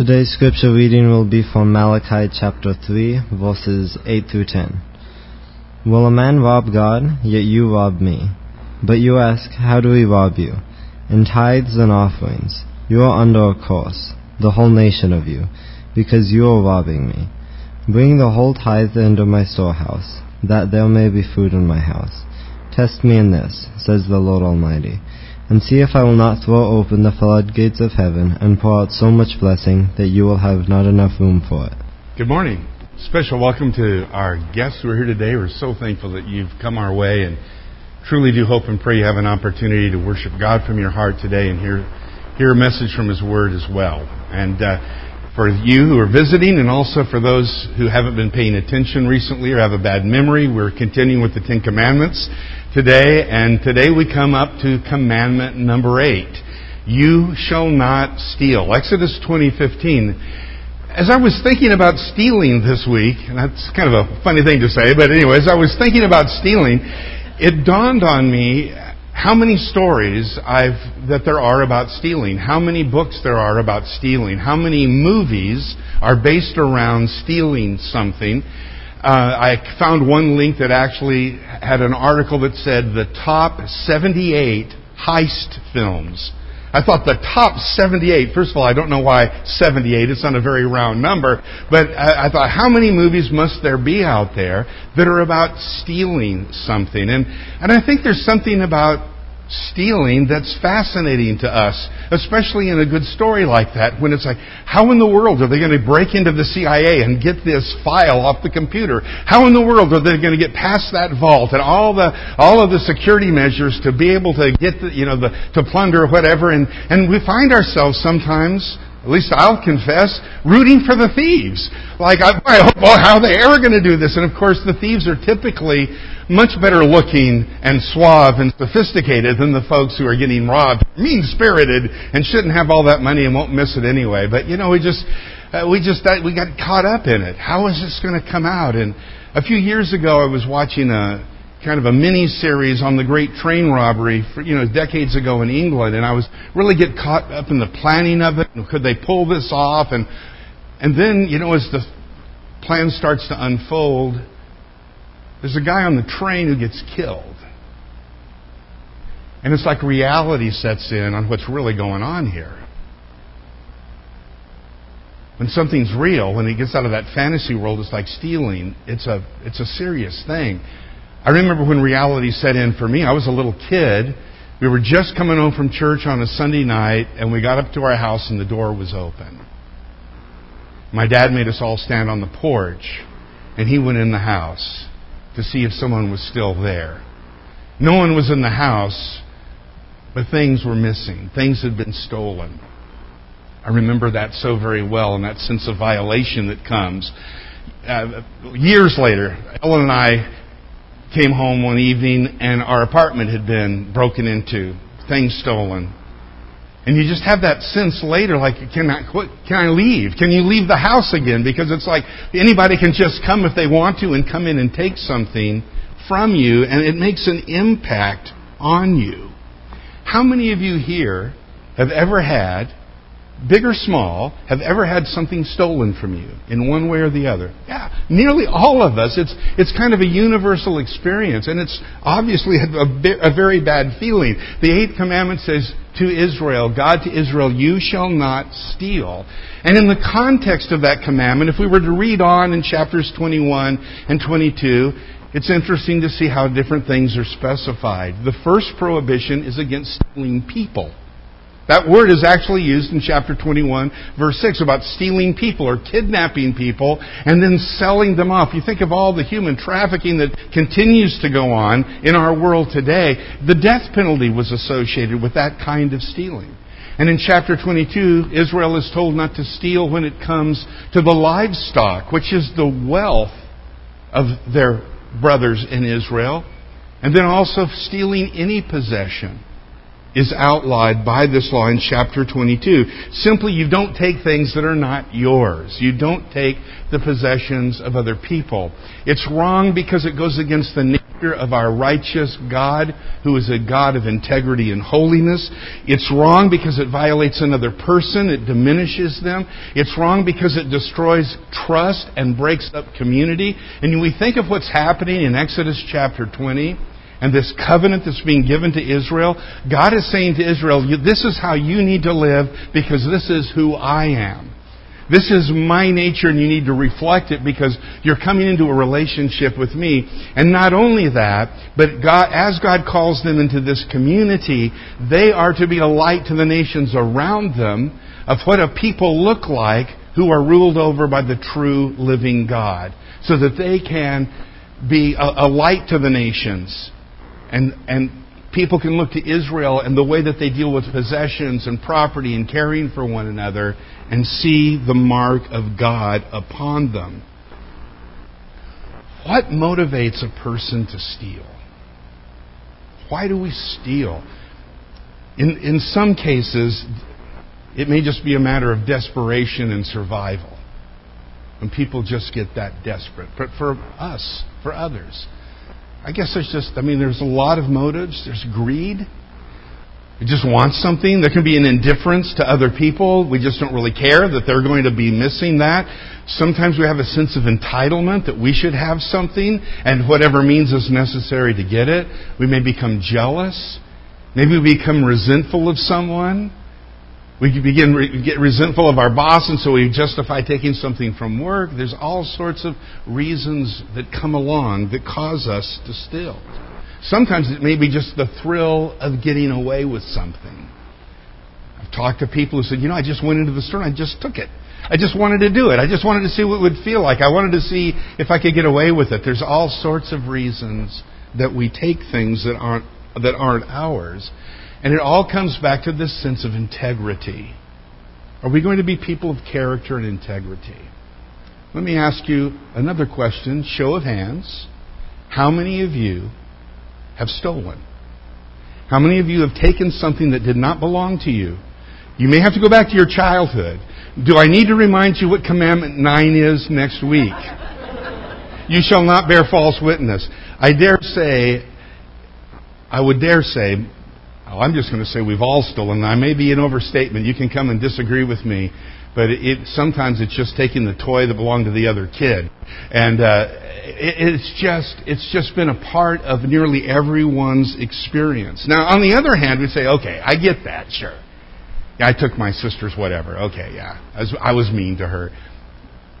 Today's scripture reading will be from Malachi chapter 3, verses 8 through 10. Will a man rob God? Yet you rob me. But you ask, How do we rob you? In tithes and offerings. You are under a curse, the whole nation of you, because you are robbing me. Bring the whole tithe into my storehouse, that there may be food in my house. Test me in this, says the Lord Almighty and see if I will not throw open the floodgates of heaven and pour out so much blessing that you will have not enough room for it. Good morning. Special welcome to our guests who are here today. We're so thankful that you've come our way and truly do hope and pray you have an opportunity to worship God from your heart today and hear, hear a message from His Word as well. And uh, for you who are visiting and also for those who haven't been paying attention recently or have a bad memory, we're continuing with the Ten Commandments today, and today we come up to commandment number eight. You shall not steal. Exodus 20:15. As I was thinking about stealing this week, and that's kind of a funny thing to say, but anyway, as I was thinking about stealing, it dawned on me how many stories I've, that there are about stealing, how many books there are about stealing, how many movies are based around stealing something. Uh, I found one link that actually had an article that said the top 78 heist films. I thought the top 78, first of all, I don't know why 78, it's not a very round number, but I, I thought how many movies must there be out there that are about stealing something? And, and I think there's something about stealing that's fascinating to us, especially in a good story like that, when it's like, how in the world are they going to break into the CIA and get this file off the computer? How in the world are they going to get past that vault and all the all of the security measures to be able to get the, you know the to plunder whatever? And and we find ourselves sometimes at least I'll confess, rooting for the thieves. Like, I, I hope, well, how they ever going to do this? And of course, the thieves are typically much better looking and suave and sophisticated than the folks who are getting robbed, mean spirited and shouldn't have all that money and won't miss it anyway. But you know, we just uh, we just uh, we got caught up in it. How is this going to come out? And a few years ago, I was watching a kind of a mini series on the great train robbery, for, you know, decades ago in England, and I was really get caught up in the planning of it. And could they pull this off? And and then you know, as the plan starts to unfold, there's a guy on the train who gets killed. And it's like reality sets in on what's really going on here. When something's real, when it gets out of that fantasy world, it's like stealing. It's a, it's a serious thing. I remember when reality set in for me. I was a little kid. We were just coming home from church on a Sunday night, and we got up to our house, and the door was open. My dad made us all stand on the porch, and he went in the house to see if someone was still there. No one was in the house, but things were missing. Things had been stolen. I remember that so very well and that sense of violation that comes. Uh, years later, Ellen and I came home one evening and our apartment had been broken into, things stolen. And you just have that sense later, like, can I, can I leave? Can you leave the house again? Because it's like anybody can just come if they want to and come in and take something from you, and it makes an impact on you. How many of you here have ever had big or small, have ever had something stolen from you in one way or the other? Yeah, nearly all of us. It's, it's kind of a universal experience, and it's obviously a, a, a very bad feeling. The eighth commandment says to Israel, God to Israel, you shall not steal. And in the context of that commandment, if we were to read on in chapters 21 and 22, it's interesting to see how different things are specified. The first prohibition is against stealing people. That word is actually used in chapter 21, verse 6, about stealing people or kidnapping people and then selling them off. You think of all the human trafficking that continues to go on in our world today. The death penalty was associated with that kind of stealing. And in chapter 22, Israel is told not to steal when it comes to the livestock, which is the wealth of their brothers in Israel. And then also stealing any possession. Is outlawed by this law in chapter 22. Simply, you don't take things that are not yours. You don't take the possessions of other people. It's wrong because it goes against the nature of our righteous God, who is a God of integrity and holiness. It's wrong because it violates another person. It diminishes them. It's wrong because it destroys trust and breaks up community. And we think of what's happening in Exodus chapter 20 and this covenant that's being given to Israel, God is saying to Israel, this is how you need to live because this is who I am. This is my nature and you need to reflect it because you're coming into a relationship with me. And not only that, but God, as God calls them into this community, they are to be a light to the nations around them of what a people look like who are ruled over by the true living God. So that they can be a, a light to the nations and, and people can look to Israel and the way that they deal with possessions and property and caring for one another and see the mark of God upon them. What motivates a person to steal? Why do we steal? In, in some cases, it may just be a matter of desperation and survival. When people just get that desperate. But for us, for others, I guess there's just, I mean, there's a lot of motives. There's greed. We just want something. There can be an indifference to other people. We just don't really care that they're going to be missing that. Sometimes we have a sense of entitlement that we should have something and whatever means is necessary to get it. We may become jealous. Maybe we become resentful of someone. We begin to get resentful of our boss, and so we justify taking something from work. There's all sorts of reasons that come along that cause us to steal. Sometimes it may be just the thrill of getting away with something. I've talked to people who said, you know, I just went into the store and I just took it. I just wanted to do it. I just wanted to see what it would feel like. I wanted to see if I could get away with it. There's all sorts of reasons that we take things that aren't that aren't ours. And it all comes back to this sense of integrity. Are we going to be people of character and integrity? Let me ask you another question, show of hands. How many of you have stolen? How many of you have taken something that did not belong to you? You may have to go back to your childhood. Do I need to remind you what commandment 9 is next week? you shall not bear false witness. I dare say, I would dare say, Oh, I'm just going to say we've all stolen. I may be an overstatement. You can come and disagree with me, but it, sometimes it's just taking the toy that belonged to the other kid, and uh, it, it's just it's just been a part of nearly everyone's experience. Now, on the other hand, we say, okay, I get that, sure. I took my sister's whatever. Okay, yeah, I was, I was mean to her.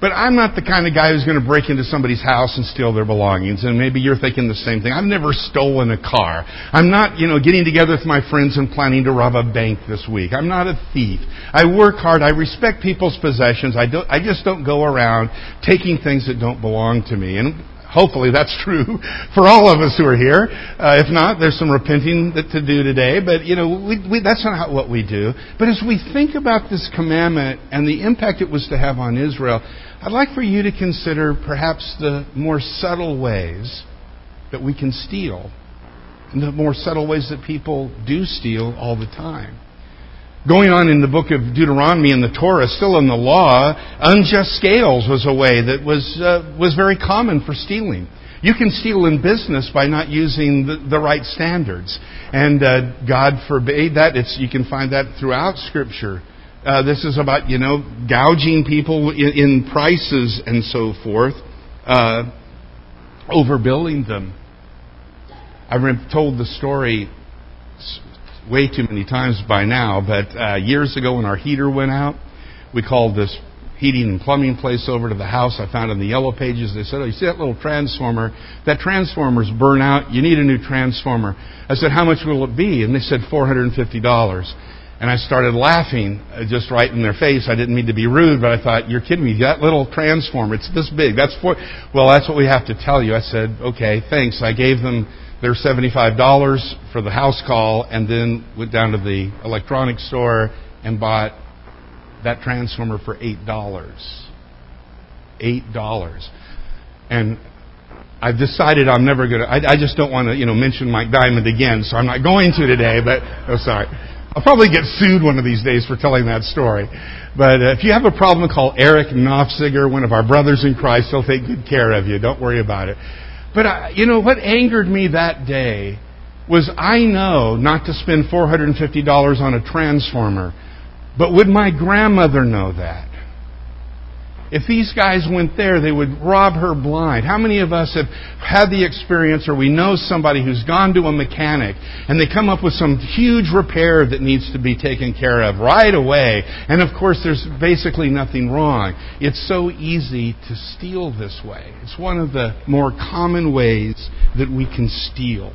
But I'm not the kind of guy who's going to break into somebody's house and steal their belongings. And maybe you're thinking the same thing. I've never stolen a car. I'm not, you know, getting together with my friends and planning to rob a bank this week. I'm not a thief. I work hard. I respect people's possessions. I don't, I just don't go around taking things that don't belong to me. And Hopefully that's true for all of us who are here. Uh, if not, there's some repenting that to do today. But you know, we, we, that's not how, what we do. But as we think about this commandment and the impact it was to have on Israel, I'd like for you to consider perhaps the more subtle ways that we can steal, and the more subtle ways that people do steal all the time. Going on in the book of Deuteronomy and the Torah, still in the law, unjust scales was a way that was, uh, was very common for stealing. You can steal in business by not using the, the right standards. And uh, God forbade that. It's, you can find that throughout Scripture. Uh, this is about, you know, gouging people in, in prices and so forth, uh, overbilling them. I've told the story way too many times by now, but uh, years ago when our heater went out, we called this heating and plumbing place over to the house. I found in the yellow pages, they said, oh, you see that little transformer? That transformer's burnt out. You need a new transformer. I said, how much will it be? And they said, $450. And I started laughing uh, just right in their face. I didn't mean to be rude, but I thought, you're kidding me. That little transformer, it's this big. That's for, well, that's what we have to tell you. I said, okay, thanks. I gave them their $75 for the house call and then went down to the electronics store and bought that transformer for $8. $8. And I've decided I'm never going to, I just don't want to, you know, mention Mike Diamond again, so I'm not going to today, but, oh, sorry. I'll probably get sued one of these days for telling that story. But uh, if you have a problem, call Eric Knopfziger, one of our brothers in Christ. He'll take good care of you. Don't worry about it. But, uh, you know, what angered me that day was I know not to spend $450 on a transformer. But would my grandmother know that? If these guys went there, they would rob her blind. How many of us have had the experience or we know somebody who's gone to a mechanic and they come up with some huge repair that needs to be taken care of right away and of course there's basically nothing wrong. It's so easy to steal this way. It's one of the more common ways that we can steal.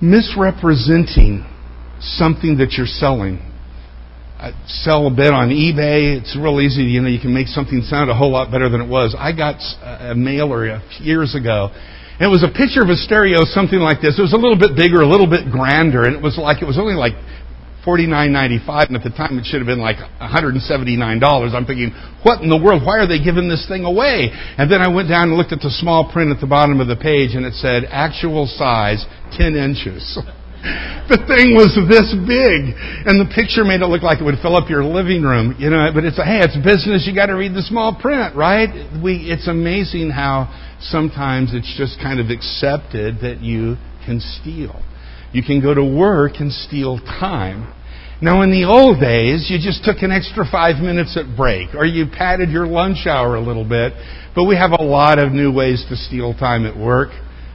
Misrepresenting something that you're selling Sell a bit on eBay. It's real easy. You know, you can make something sound a whole lot better than it was. I got a mailer a few years ago. And it was a picture of a stereo, something like this. It was a little bit bigger, a little bit grander, and it was like it was only like forty nine ninety five, and at the time it should have been like one hundred and seventy nine dollars. I'm thinking, what in the world? Why are they giving this thing away? And then I went down and looked at the small print at the bottom of the page, and it said actual size ten inches. the thing was this big, and the picture made it look like it would fill up your living room. You know, but it's hey, it's business. You got to read the small print, right? We, it's amazing how sometimes it's just kind of accepted that you can steal. You can go to work and steal time. Now, in the old days, you just took an extra five minutes at break, or you padded your lunch hour a little bit. But we have a lot of new ways to steal time at work.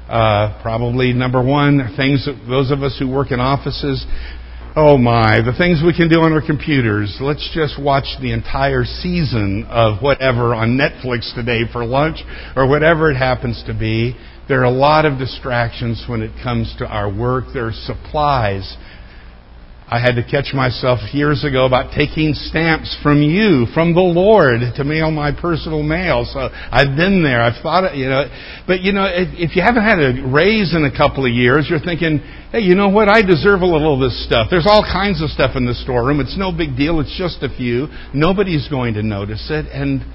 Uh, probably number one, things that those of us who work in offices, oh my, the things we can do on our computers. Let's just watch the entire season of whatever on Netflix today for lunch or whatever it happens to be. There are a lot of distractions when it comes to our work. There are supplies I had to catch myself years ago about taking stamps from you, from the Lord, to mail my personal mail. So I've been there. I've thought, you know, but you know, if, if you haven't had a raise in a couple of years, you're thinking, hey, you know what? I deserve a little of this stuff. There's all kinds of stuff in the storeroom. It's no big deal. It's just a few. Nobody's going to notice it. And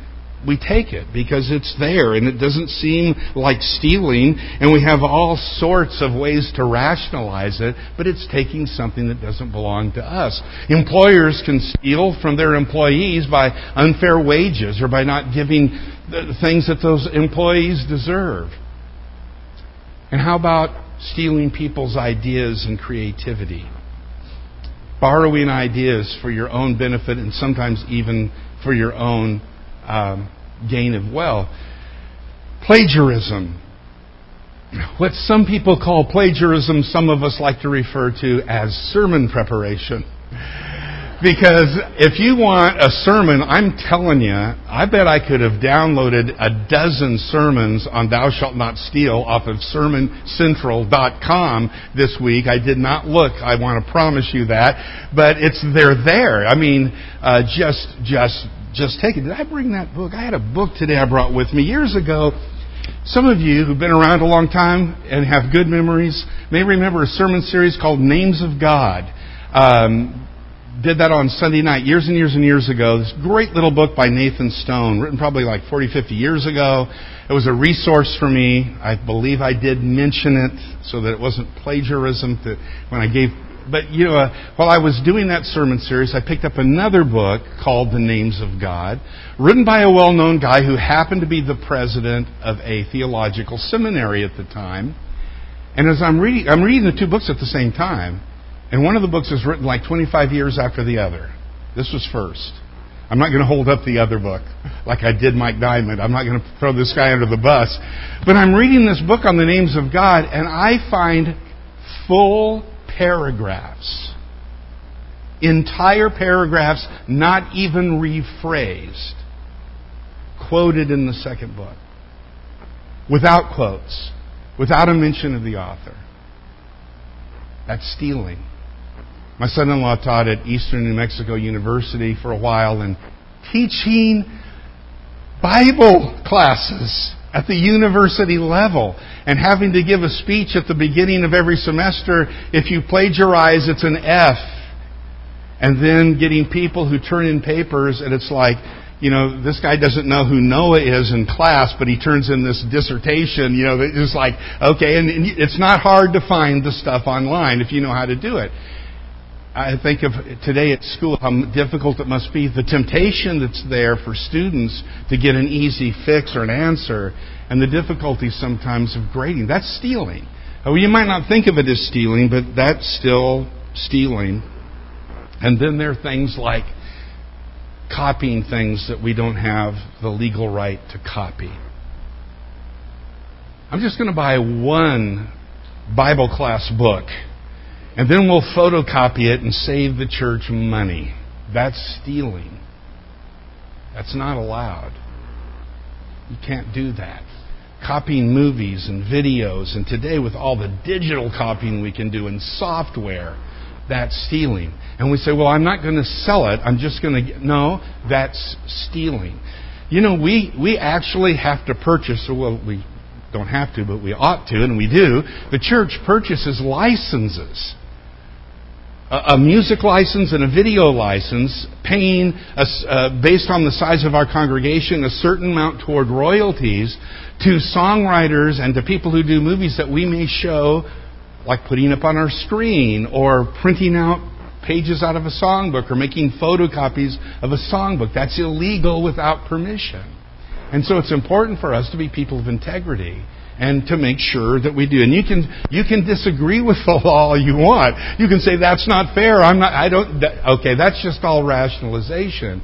we take it because it's there and it doesn't seem like stealing and we have all sorts of ways to rationalize it, but it's taking something that doesn't belong to us. Employers can steal from their employees by unfair wages or by not giving the things that those employees deserve. And how about stealing people's ideas and creativity? Borrowing ideas for your own benefit and sometimes even for your own um, gain of wealth. Plagiarism. What some people call plagiarism, some of us like to refer to as sermon preparation. Because if you want a sermon, I'm telling you, I bet I could have downloaded a dozen sermons on Thou Shalt Not Steal off of SermonCentral.com this week. I did not look, I want to promise you that. But it's, they're there. I mean, uh, just, just just take it. Did I bring that book? I had a book today I brought with me years ago. Some of you who've been around a long time and have good memories may remember a sermon series called Names of God. Um, did that on Sunday night years and years and years ago. This great little book by Nathan Stone, written probably like 40, 50 years ago. It was a resource for me. I believe I did mention it so that it wasn't plagiarism when I gave but you know, uh, while I was doing that sermon series, I picked up another book called The Names of God, written by a well-known guy who happened to be the president of a theological seminary at the time. And as I'm reading, I'm reading the two books at the same time, and one of the books is written like 25 years after the other. This was first. I'm not going to hold up the other book like I did Mike Diamond. I'm not going to throw this guy under the bus. But I'm reading this book on the names of God, and I find full paragraphs. Entire paragraphs, not even rephrased, quoted in the second book. Without quotes, without a mention of the author. That's stealing. My son in law taught at Eastern New Mexico University for a while and teaching Bible classes at the university level and having to give a speech at the beginning of every semester. If you plagiarize, it's an F. And then getting people who turn in papers and it's like, you know, this guy doesn't know who Noah is in class, but he turns in this dissertation, you know, is like, okay, and it's not hard to find the stuff online if you know how to do it. I think of today at school how difficult it must be, the temptation that's there for students to get an easy fix or an answer, and the difficulties sometimes of grading. That's stealing. Well, you might not think of it as stealing, but that's still stealing. And then there are things like copying things that we don't have the legal right to copy. I'm just going to buy one Bible class book and then we'll photocopy it and save the church money. That's stealing. That's not allowed. You can't do that. Copying movies and videos, and today with all the digital copying we can do in software, that's stealing. And we say, well, I'm not going to sell it. I'm just going to. No, that's stealing. You know, we, we actually have to purchase, well, we don't have to, but we ought to, and we do. The church purchases licenses a music license and a video license, paying a, uh, based on the size of our congregation a certain amount toward royalties to songwriters and to people who do movies that we may show, like putting up on our screen or printing out pages out of a songbook or making photocopies of a songbook. That's illegal without permission. And so it's important for us to be people of integrity and to make sure that we do. And you can you can disagree with the law you want. You can say that's not fair. I'm not. I don't. That, okay, that's just all rationalization.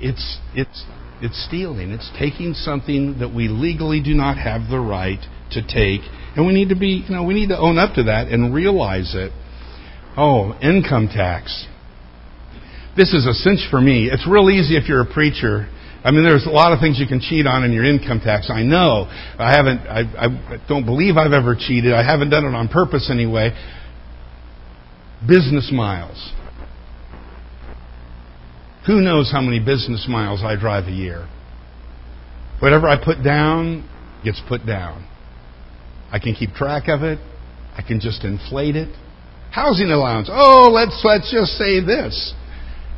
It's it's it's stealing. It's taking something that we legally do not have the right to take, and we need to be you know we need to own up to that and realize it. Oh, income tax. This is a cinch for me. It's real easy if you're a preacher I mean, there's a lot of things you can cheat on in your income tax. I know. I haven't. I, I don't believe I've ever cheated. I haven't done it on purpose anyway. Business miles. Who knows how many business miles I drive a year? Whatever I put down gets put down. I can keep track of it. I can just inflate it. Housing allowance. Oh, let's let's just say this.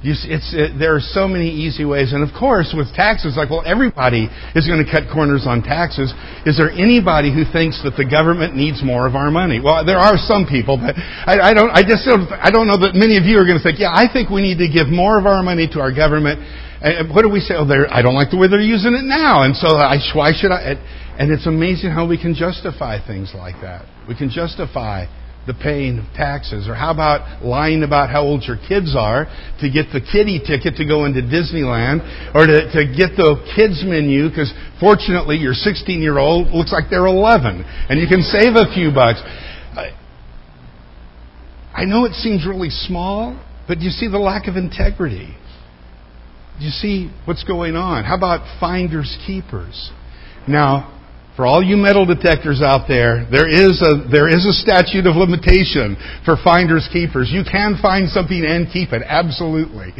You, see, it's, it, there are so many easy ways. And of course, with taxes, like, well, everybody is going to cut corners on taxes. Is there anybody who thinks that the government needs more of our money? Well, there are some people, but I, I don't, I just don't, I don't know that many of you are going to think, yeah, I think we need to give more of our money to our government. And what do we say? Oh, I don't like the way they're using it now. And so I, why should I? And it's amazing how we can justify things like that. We can justify the paying of taxes? Or how about lying about how old your kids are to get the kiddie ticket to go into Disneyland or to, to get the kids menu because fortunately your 16 year old looks like they're 11 and you can save a few bucks. I know it seems really small, but you see the lack of integrity. You see what's going on. How about finders keepers? Now, for all you metal detectors out there, there is a, there is a statute of limitation for finders keepers. You can find something and keep it, absolutely.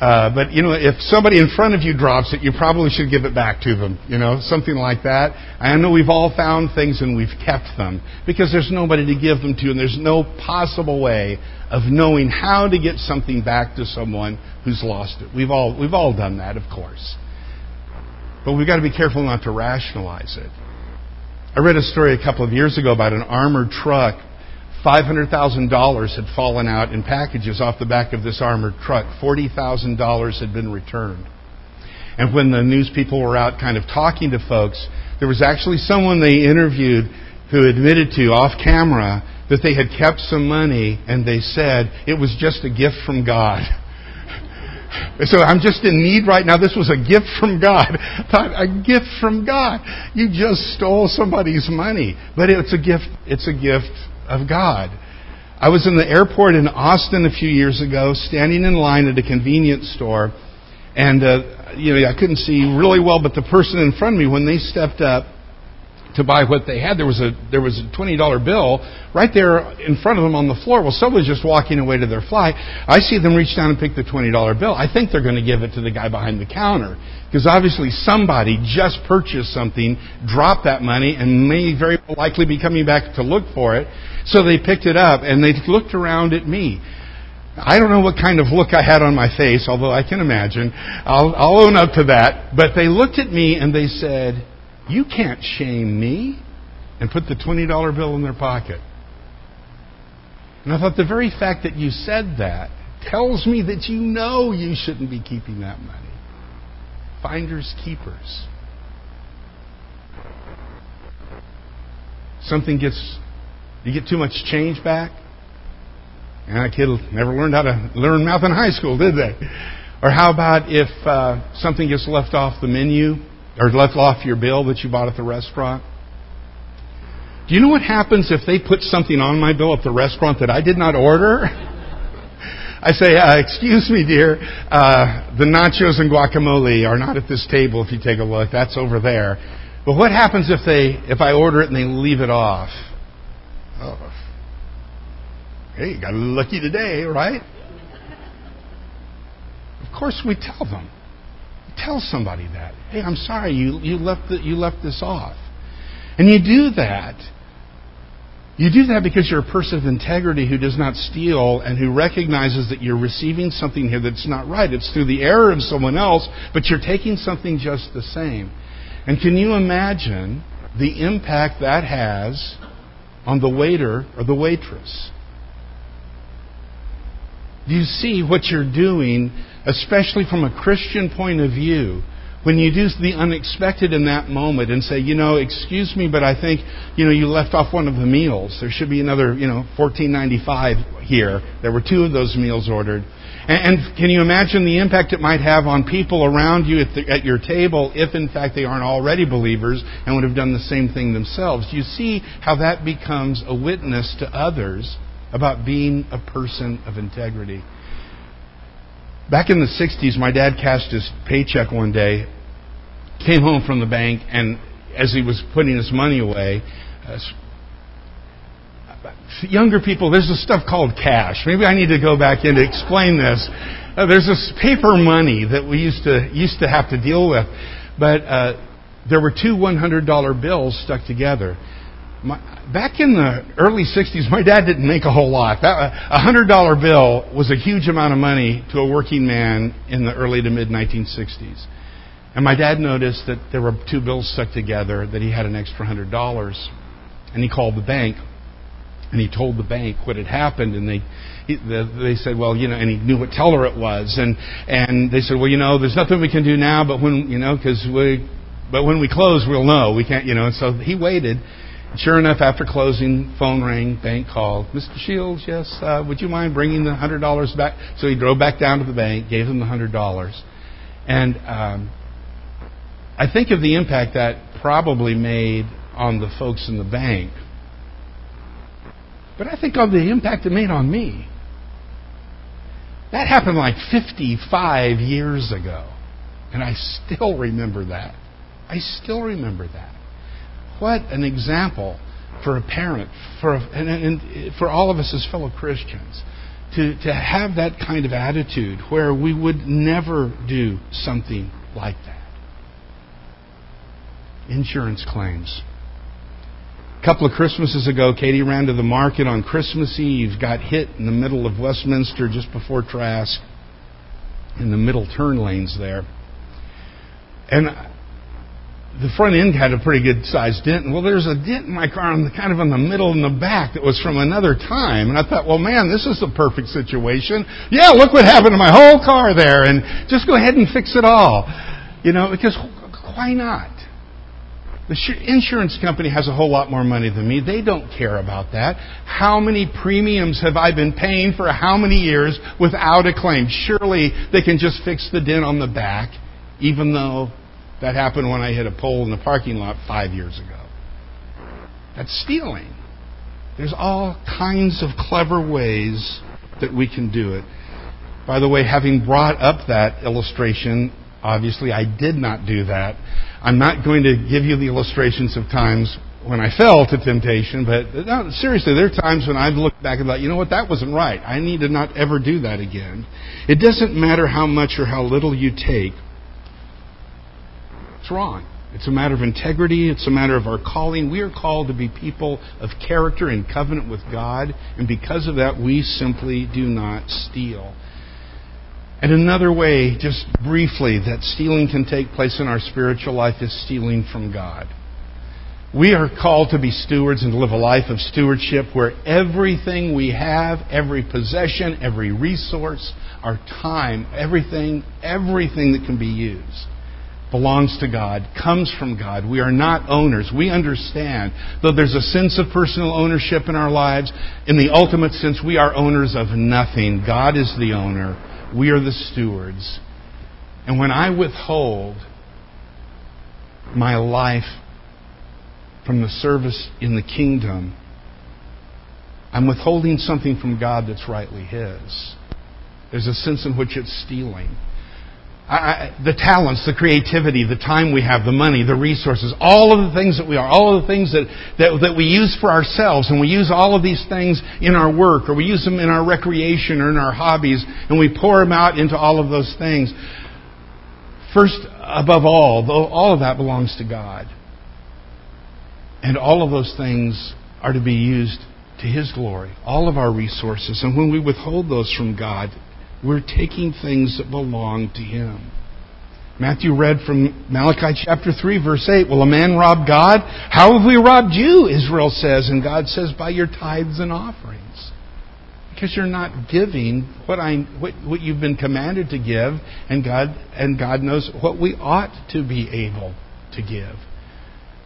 Uh, but you know, if somebody in front of you drops it, you probably should give it back to them. You know, something like that. I know we've all found things and we've kept them because there's nobody to give them to, and there's no possible way of knowing how to get something back to someone who's lost it. We've all we've all done that, of course. But we've got to be careful not to rationalize it. I read a story a couple of years ago about an armored truck. $500,000 had fallen out in packages off the back of this armored truck. $40,000 had been returned. And when the news people were out kind of talking to folks, there was actually someone they interviewed who admitted to off camera that they had kept some money and they said it was just a gift from God. So I'm just in need right now. This was a gift from God. A gift from God. You just stole somebody's money. But it's a gift, it's a gift of God. I was in the airport in Austin a few years ago, standing in line at a convenience store, and uh, you know I couldn't see really well, but the person in front of me, when they stepped up, to buy what they had. There was a there was a twenty dollar bill right there in front of them on the floor. Well, someone's just walking away to their flight. I see them reach down and pick the twenty dollar bill. I think they're going to give it to the guy behind the counter because obviously somebody just purchased something, dropped that money, and may very likely be coming back to look for it. So they picked it up and they looked around at me. I don't know what kind of look I had on my face, although I can imagine. I'll, I'll own up to that. But they looked at me and they said, You can't shame me. And put the $20 bill in their pocket. And I thought the very fact that you said that tells me that you know you shouldn't be keeping that money. Finders keepers. Something gets, you get too much change back. And that kid never learned how to learn math in high school, did they? Or how about if uh, something gets left off the menu or left off your bill that you bought at the restaurant? Do you know what happens if they put something on my bill at the restaurant that I did not order? I say, uh, excuse me, dear, uh, the nachos and guacamole are not at this table. If you take a look, that's over there. But what happens if they, if I order it and they leave it off? Oh, hey, you got lucky today, right? Of course, we tell them. Tell somebody that. Hey, I'm sorry, you you left the, you left this off, and you do that you do that because you're a person of integrity who does not steal and who recognizes that you're receiving something here that's not right. It's through the error of someone else, but you're taking something just the same. And can you imagine the impact that has on the waiter or the waitress? Do you see what you're doing, especially from a Christian point of view? when you do the unexpected in that moment and say, you know, excuse me, but I think, you know, you left off one of the meals. There should be another, you know, fourteen ninety five here. There were two of those meals ordered. And, and can you imagine the impact it might have on people around you at, the, at your table if, in fact, they aren't already believers and would have done the same thing themselves? Do you see how that becomes a witness to others about being a person of integrity? Back in the 60s, my dad cashed his paycheck one day, came home from the bank, and as he was putting his money away, uh, younger people, there's this stuff called cash. Maybe I need to go back in to explain this. Uh, there's this paper money that we used to used to have to deal with, but uh, there were two $100 bills stuck together. My, back in the early 60s, my dad didn't make a whole lot. A $100 bill was a huge amount of money to a working man in the early to mid 1960s. And my dad noticed that there were two bills stuck together, that he had an extra $100. And he called the bank. And he told the bank what had happened, and they he, the, they said, well, you know, and he knew what teller it was, and and they said, well, you know, there's nothing we can do now, but when you know, because we, but when we close, we'll know. We can't, you know. And so he waited, Sure enough, after closing, phone rang, bank called. Mr. Shields, yes, uh, would you mind bringing the $100 back? So he drove back down to the bank, gave them the $100. And um, I think of the impact that probably made on the folks in the bank. But I think of the impact it made on me. That happened like 55 years ago. And I still remember that. I still remember that. What an example for a parent, for and, and for all of us as fellow Christians, to, to have that kind of attitude where we would never do something like that. Insurance claims. A couple of Christmases ago, Katie ran to the market on Christmas Eve, got hit in the middle of Westminster just before Trask, in the middle turn lanes there. And the front end had a pretty good sized dent. Well, there's a dent in my car on the, kind of in the middle and the back that was from another time. And I thought, well, man, this is the perfect situation. Yeah, look what happened to my whole car there. And just go ahead and fix it all. You know, because why not? The insurance company has a whole lot more money than me. They don't care about that. How many premiums have I been paying for how many years without a claim? Surely they can just fix the dent on the back, even though that happened when I hit a pole in the parking lot five years ago. That's stealing. There's all kinds of clever ways that we can do it. By the way, having brought up that illustration, obviously I did not do that. I'm not going to give you the illustrations of times when I fell to temptation, but no, seriously, there are times when I've looked back and thought, you know what, that wasn't right. I need to not ever do that again. It doesn't matter how much or how little you take wrong. It's a matter of integrity. It's a matter of our calling. We are called to be people of character and covenant with God, and because of that, we simply do not steal. And another way, just briefly, that stealing can take place in our spiritual life is stealing from God. We are called to be stewards and to live a life of stewardship where everything we have, every possession, every resource, our time, everything, everything that can be used belongs to God, comes from God. We are not owners. We understand, though there's a sense of personal ownership in our lives, in the ultimate sense, we are owners of nothing. God is the owner. We are the stewards. And when I withhold my life from the service in the kingdom, I'm withholding something from God that's rightly His. There's a sense in which it's stealing. I, the talents, the creativity, the time we have, the money, the resources, all of the things that we are, all of the things that, that, that we use for ourselves, and we use all of these things in our work, or we use them in our recreation or in our hobbies, and we pour them out into all of those things. First, above all, all of that belongs to God. And all of those things are to be used to His glory, all of our resources. And when we withhold those from God, we're taking things that belong to Him. Matthew read from Malachi chapter 3, verse 8. Will a man rob God? How have we robbed you? Israel says. And God says, by your tithes and offerings. Because you're not giving what, I, what, what you've been commanded to give, and God, and God knows what we ought to be able to give.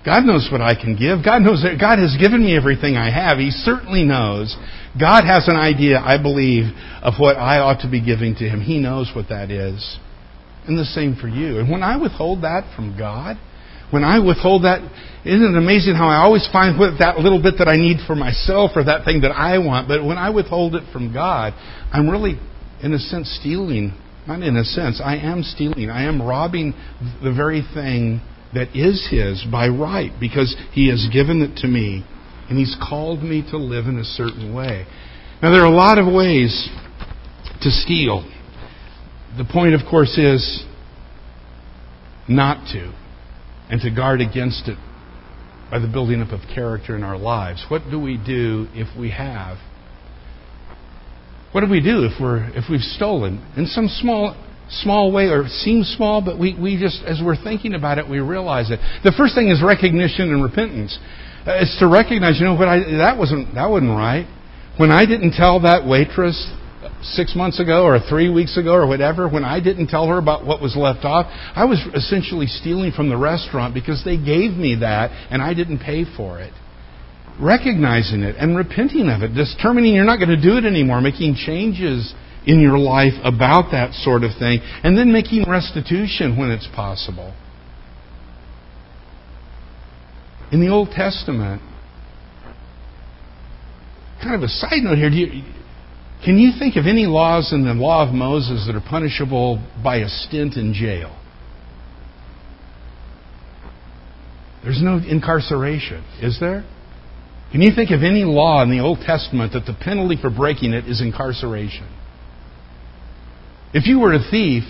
God knows what I can give. God knows that God has given me everything I have. He certainly knows. God has an idea, I believe, of what I ought to be giving to Him. He knows what that is. And the same for you. And when I withhold that from God, when I withhold that, isn't it amazing how I always find that little bit that I need for myself or that thing that I want, but when I withhold it from God, I'm really, in a sense, stealing. Not in a sense, I am stealing. I am robbing the very thing that is His by right because He has given it to me and He's called me to live in a certain way. Now, there are a lot of ways to steal. The point, of course, is not to and to guard against it by the building up of character in our lives. What do we do if we have? What do we do if we're if we've stolen in some small small way or seems small, but we, we just, as we're thinking about it, we realize it. The first thing is recognition and repentance. Uh, it's to recognize, you know, what I, that wasn't, that wasn't right. When I didn't tell that waitress six months ago or three weeks ago or whatever, when I didn't tell her about what was left off, I was essentially stealing from the restaurant because they gave me that and I didn't pay for it. Recognizing it and repenting of it, determining you're not going to do it anymore, making changes in your life about that sort of thing, and then making restitution when it's possible. In the Old Testament, kind of a side note here, you, can you think of any laws in the law of Moses that are punishable by a stint in jail? There's no incarceration, is there? Can you think of any law in the Old Testament that the penalty for breaking it is incarceration? If you were a thief,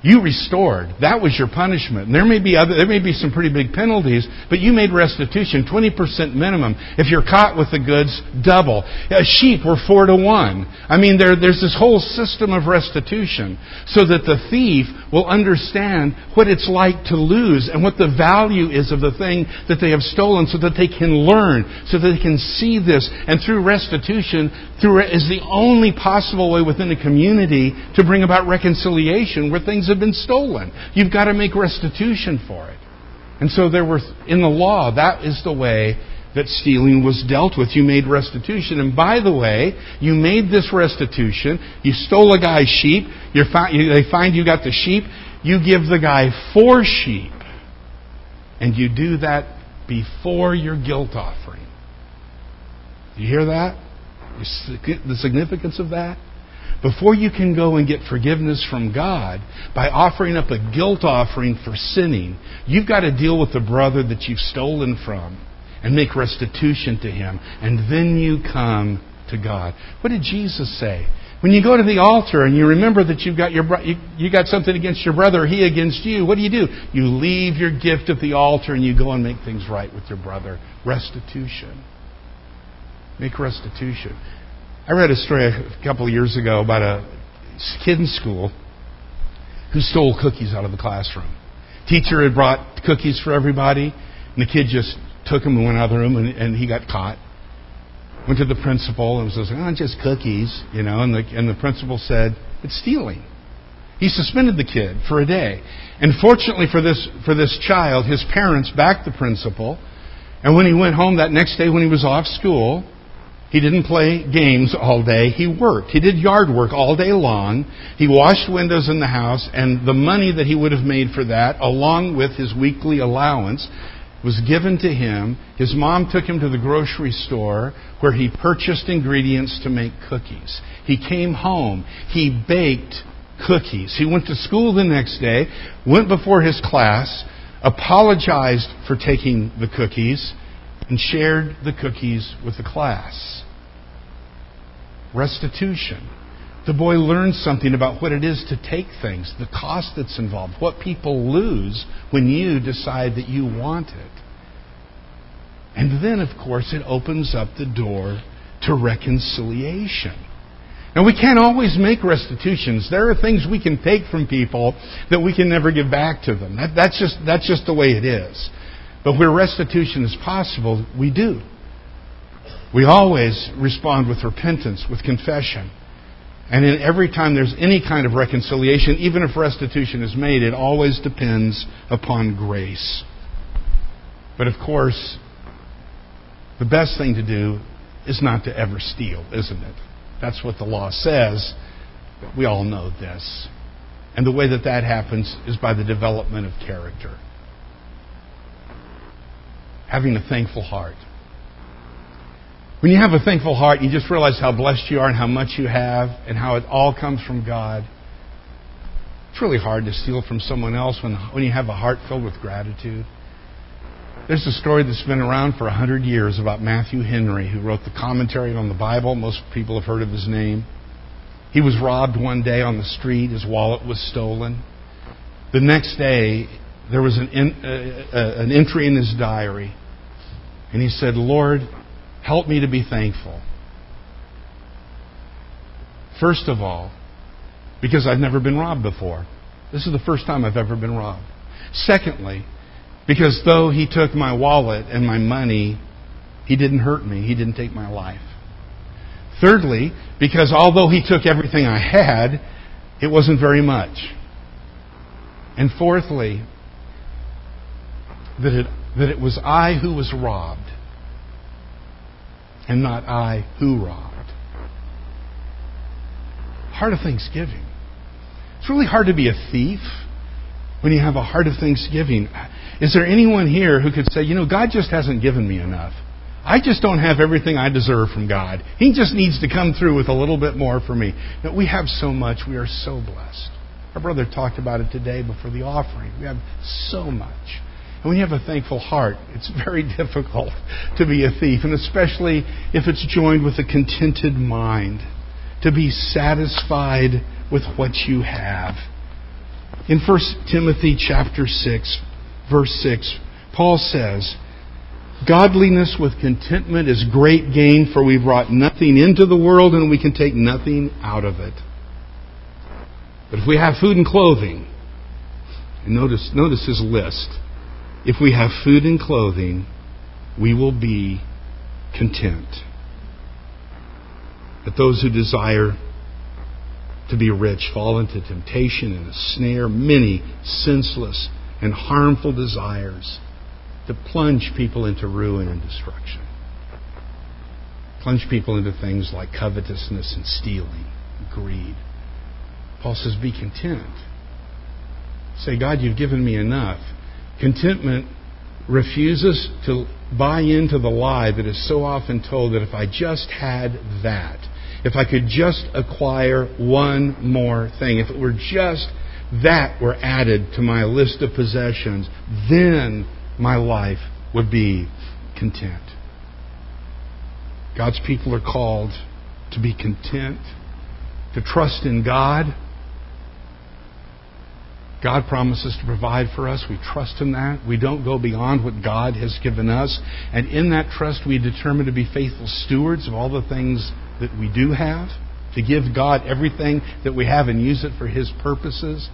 you restored. That was your punishment. And there may be other, there may be some pretty big penalties, but you made restitution, 20% minimum. If you're caught with the goods, double. A sheep were four to one. I mean, there, there's this whole system of restitution so that the thief will understand what it's like to lose and what the value is of the thing that they have stolen so that they can learn, so that they can see this. And through restitution, through, is the only possible way within a community to bring about reconciliation where things have been stolen. You've got to make restitution for it. And so there were, in the law, that is the way that stealing was dealt with. You made restitution. And by the way, you made this restitution. You stole a guy's sheep. Fi- they find you got the sheep. You give the guy four sheep. And you do that before your guilt offering. You hear that? The significance of that? Before you can go and get forgiveness from God by offering up a guilt offering for sinning, you've got to deal with the brother that you've stolen from and make restitution to him. And then you come to God. What did Jesus say? When you go to the altar and you remember that you've got your you, you got something against your brother, he against you, what do you do? You leave your gift at the altar and you go and make things right with your brother. Restitution. Make restitution. I read a story a couple of years ago about a kid in school who stole cookies out of the classroom. Teacher had brought cookies for everybody, and the kid just took them and went out of the room, and, and he got caught. Went to the principal and was like, "Oh, just cookies," you know. And the and the principal said, "It's stealing." He suspended the kid for a day. And fortunately for this for this child, his parents backed the principal. And when he went home that next day, when he was off school, he didn't play games all day. He worked. He did yard work all day long. He washed windows in the house, and the money that he would have made for that, along with his weekly allowance, was given to him. His mom took him to the grocery store where he purchased ingredients to make cookies. He came home. He baked cookies. He went to school the next day, went before his class, apologized for taking the cookies, and shared the cookies with the class. Restitution. The boy learns something about what it is to take things, the cost that's involved, what people lose when you decide that you want it. And then, of course, it opens up the door to reconciliation. Now, we can't always make restitutions. There are things we can take from people that we can never give back to them. That, that's, just, that's just the way it is. But where restitution is possible, we do. We always respond with repentance, with confession. And in every time there's any kind of reconciliation, even if restitution is made, it always depends upon grace. But of course, the best thing to do is not to ever steal, isn't it? That's what the law says. We all know this. And the way that that happens is by the development of character having a thankful heart. When you have a thankful heart, you just realize how blessed you are and how much you have and how it all comes from God. It's really hard to steal from someone else when, when you have a heart filled with gratitude. There's a story that's been around for a hundred years about Matthew Henry, who wrote the commentary on the Bible. Most people have heard of his name. He was robbed one day on the street. His wallet was stolen. The next day, there was an, in, uh, uh, an entry in his diary, and he said, Lord, help me to be thankful. First of all, because I've never been robbed before. This is the first time I've ever been robbed. Secondly, because though he took my wallet and my money, he didn't hurt me. He didn't take my life. Thirdly, because although he took everything I had, it wasn't very much. And fourthly, that it, that it was I who was robbed and not I who robbed. Heart of thanksgiving. It's really hard to be a thief when you have a heart of thanksgiving. Is there anyone here who could say, you know, God just hasn't given me enough? I just don't have everything I deserve from God. He just needs to come through with a little bit more for me. Now, we have so much. We are so blessed. Our brother talked about it today before the offering. We have so much. And when you have a thankful heart, it's very difficult to be a thief, and especially if it's joined with a contented mind, to be satisfied with what you have. In 1 Timothy chapter 6, verse 6, Paul says, Godliness with contentment is great gain, for we brought nothing into the world and we can take nothing out of it. But if we have food and clothing, and notice, notice his list. If we have food and clothing, we will be content. But those who desire to be rich fall into temptation and a snare, many senseless and harmful desires to plunge people into ruin and destruction. Plunge people into things like covetousness and stealing, and greed. Paul says, Be content. Say, God, you've given me enough. Contentment refuses to buy into the lie that is so often told that if I just had that, if I could just acquire one more thing, if it were just that were added to my list of possessions, then my life would be content. God's people are called to be content, to trust in God. God promises to provide for us. We trust in that. We don't go beyond what God has given us. And in that trust, we determine to be faithful stewards of all the things that we do have, to give God everything that we have and use it for His purposes.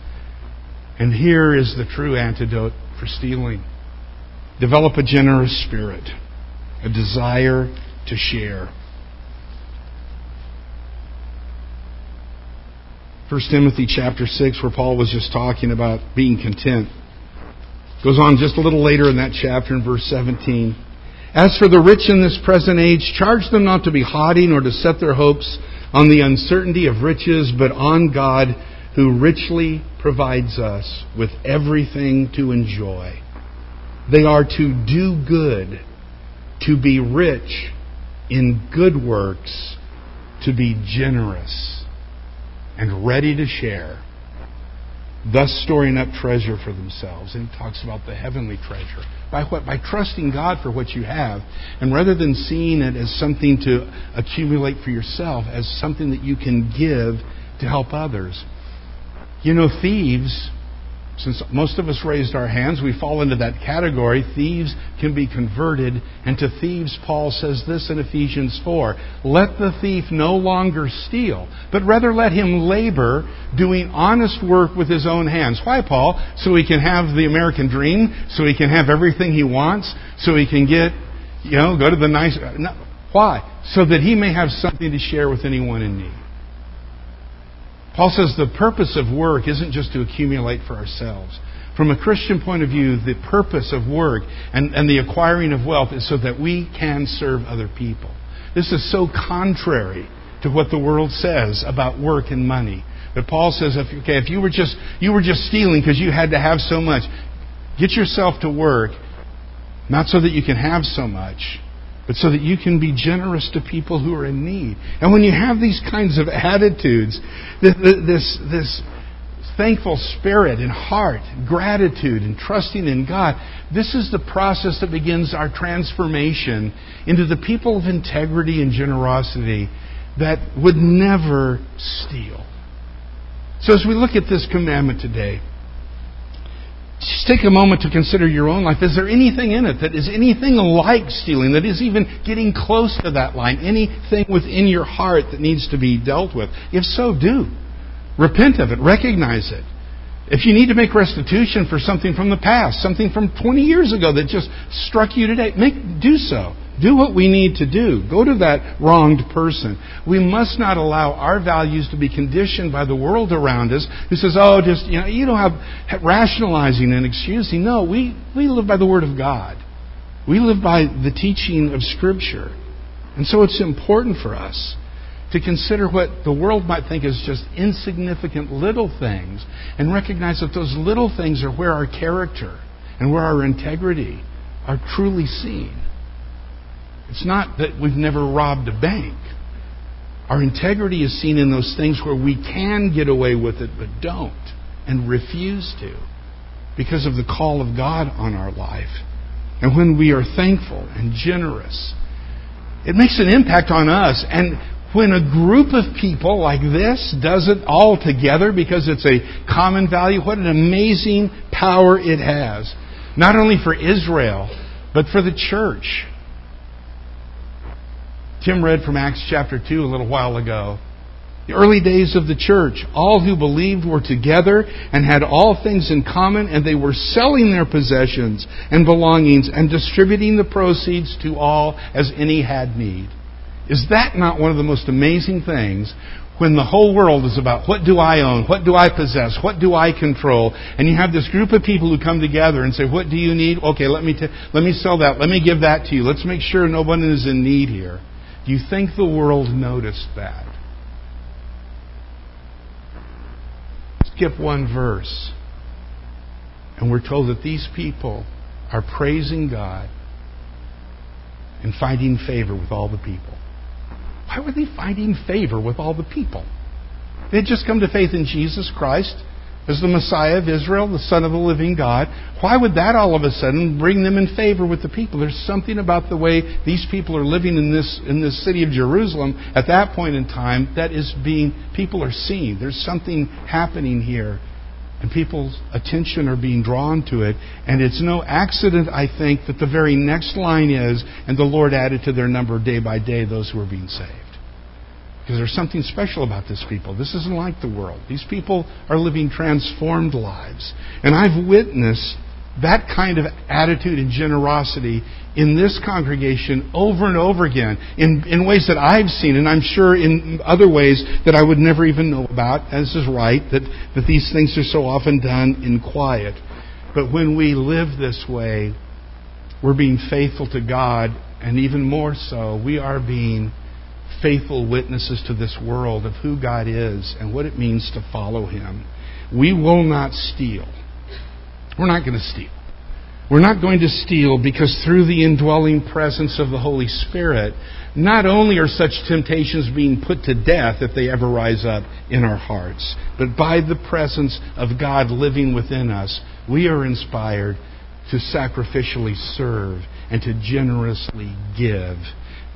And here is the true antidote for stealing develop a generous spirit, a desire to share. 1 Timothy chapter 6, where Paul was just talking about being content. Goes on just a little later in that chapter in verse 17. As for the rich in this present age, charge them not to be haughty nor to set their hopes on the uncertainty of riches, but on God who richly provides us with everything to enjoy. They are to do good, to be rich in good works, to be generous and ready to share, thus storing up treasure for themselves. And he talks about the heavenly treasure. By what? By trusting God for what you have. And rather than seeing it as something to accumulate for yourself, as something that you can give to help others. You know, thieves since most of us raised our hands, we fall into that category. Thieves can be converted. And to thieves, Paul says this in Ephesians 4 Let the thief no longer steal, but rather let him labor, doing honest work with his own hands. Why, Paul? So he can have the American dream, so he can have everything he wants, so he can get, you know, go to the nice. No, why? So that he may have something to share with anyone in need. Paul says the purpose of work isn't just to accumulate for ourselves. From a Christian point of view, the purpose of work and, and the acquiring of wealth is so that we can serve other people. This is so contrary to what the world says about work and money. But Paul says, if, okay, if you were just you were just stealing because you had to have so much, get yourself to work, not so that you can have so much, but so that you can be generous to people who are in need. And when you have these kinds of attitudes, this, this thankful spirit and heart, gratitude and trusting in God, this is the process that begins our transformation into the people of integrity and generosity that would never steal. So as we look at this commandment today, just take a moment to consider your own life. Is there anything in it that is anything like stealing, that is even getting close to that line? Anything within your heart that needs to be dealt with? If so, do. Repent of it. Recognize it. If you need to make restitution for something from the past, something from 20 years ago that just struck you today, make, do so. Do what we need to do. Go to that wronged person. We must not allow our values to be conditioned by the world around us who says, oh, just, you know, you don't have rationalizing and excusing. No, we, we live by the Word of God. We live by the teaching of Scripture. And so it's important for us to consider what the world might think is just insignificant little things and recognize that those little things are where our character and where our integrity are truly seen. It's not that we've never robbed a bank. Our integrity is seen in those things where we can get away with it but don't and refuse to because of the call of God on our life. And when we are thankful and generous, it makes an impact on us. And when a group of people like this does it all together because it's a common value, what an amazing power it has. Not only for Israel, but for the church. Tim read from Acts chapter 2 a little while ago. The early days of the church, all who believed were together and had all things in common, and they were selling their possessions and belongings and distributing the proceeds to all as any had need. Is that not one of the most amazing things when the whole world is about what do I own? What do I possess? What do I control? And you have this group of people who come together and say, what do you need? Okay, let me, t- let me sell that. Let me give that to you. Let's make sure no one is in need here. Do you think the world noticed that? Skip one verse. And we're told that these people are praising God and finding favor with all the people. Why were they finding favor with all the people? They had just come to faith in Jesus Christ. As the Messiah of Israel, the Son of the living God, why would that all of a sudden bring them in favor with the people? There's something about the way these people are living in this, in this city of Jerusalem at that point in time that is being, people are seeing. There's something happening here. And people's attention are being drawn to it. And it's no accident, I think, that the very next line is, and the Lord added to their number day by day those who are being saved. Because there's something special about this people. This isn't like the world. These people are living transformed lives. And I've witnessed that kind of attitude and generosity in this congregation over and over again in, in ways that I've seen, and I'm sure in other ways that I would never even know about, as is right, that, that these things are so often done in quiet. But when we live this way, we're being faithful to God, and even more so, we are being faithful witnesses to this world of who God is and what it means to follow Him. We will not steal. We're not going to steal. We're not going to steal because through the indwelling presence of the Holy Spirit, not only are such temptations being put to death if they ever rise up in our hearts, but by the presence of God living within us, we are inspired to sacrificially serve and to generously give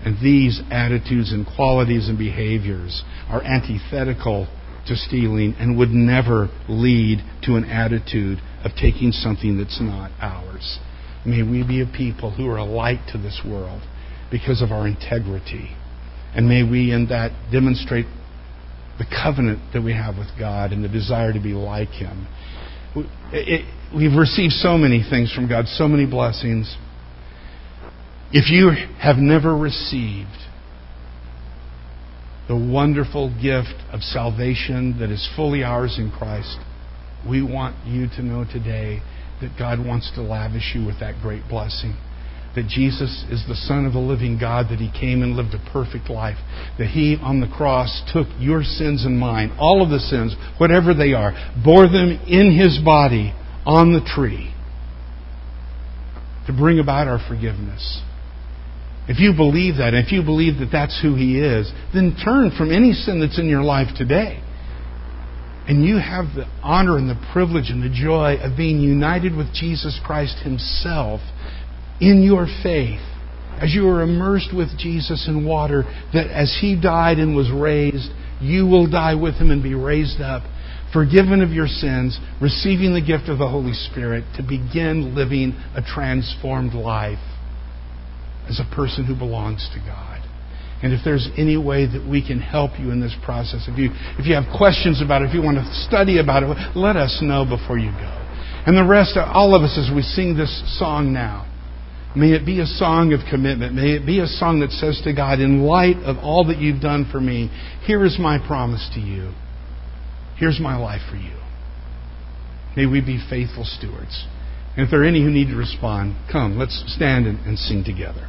and these attitudes and qualities and behaviors are antithetical to stealing and would never lead to an attitude of taking something that's not ours. May we be a people who are a light to this world because of our integrity. And may we, in that, demonstrate the covenant that we have with God and the desire to be like Him. we've received so many things from God, so many blessings. If you have never received the wonderful gift of salvation that is fully ours in Christ, we want you to know today that God wants to lavish you with that great blessing. That Jesus is the Son of the living God, that He came and lived a perfect life, that He on the cross took your sins and mine, all of the sins, whatever they are, bore them in His body on the tree to bring about our forgiveness. If you believe that, if you believe that that's who He is, then turn from any sin that's in your life today. And you have the honor and the privilege and the joy of being united with Jesus Christ Himself in your faith. As you are immersed with Jesus in water, that as He died and was raised, you will die with Him and be raised up, forgiven of your sins, receiving the gift of the Holy Spirit to begin living a transformed life as a person who belongs to God. And if there's any way that we can help you in this process, if you, if you have questions about it, if you want to study about it, let us know before you go. And the rest, all of us, as we sing this song now, may it be a song of commitment. May it be a song that says to God, in light of all that you've done for me, here is my promise to you. Here's my life for you. May we be faithful stewards. And if there are any who need to respond, come, let's stand and, and sing together.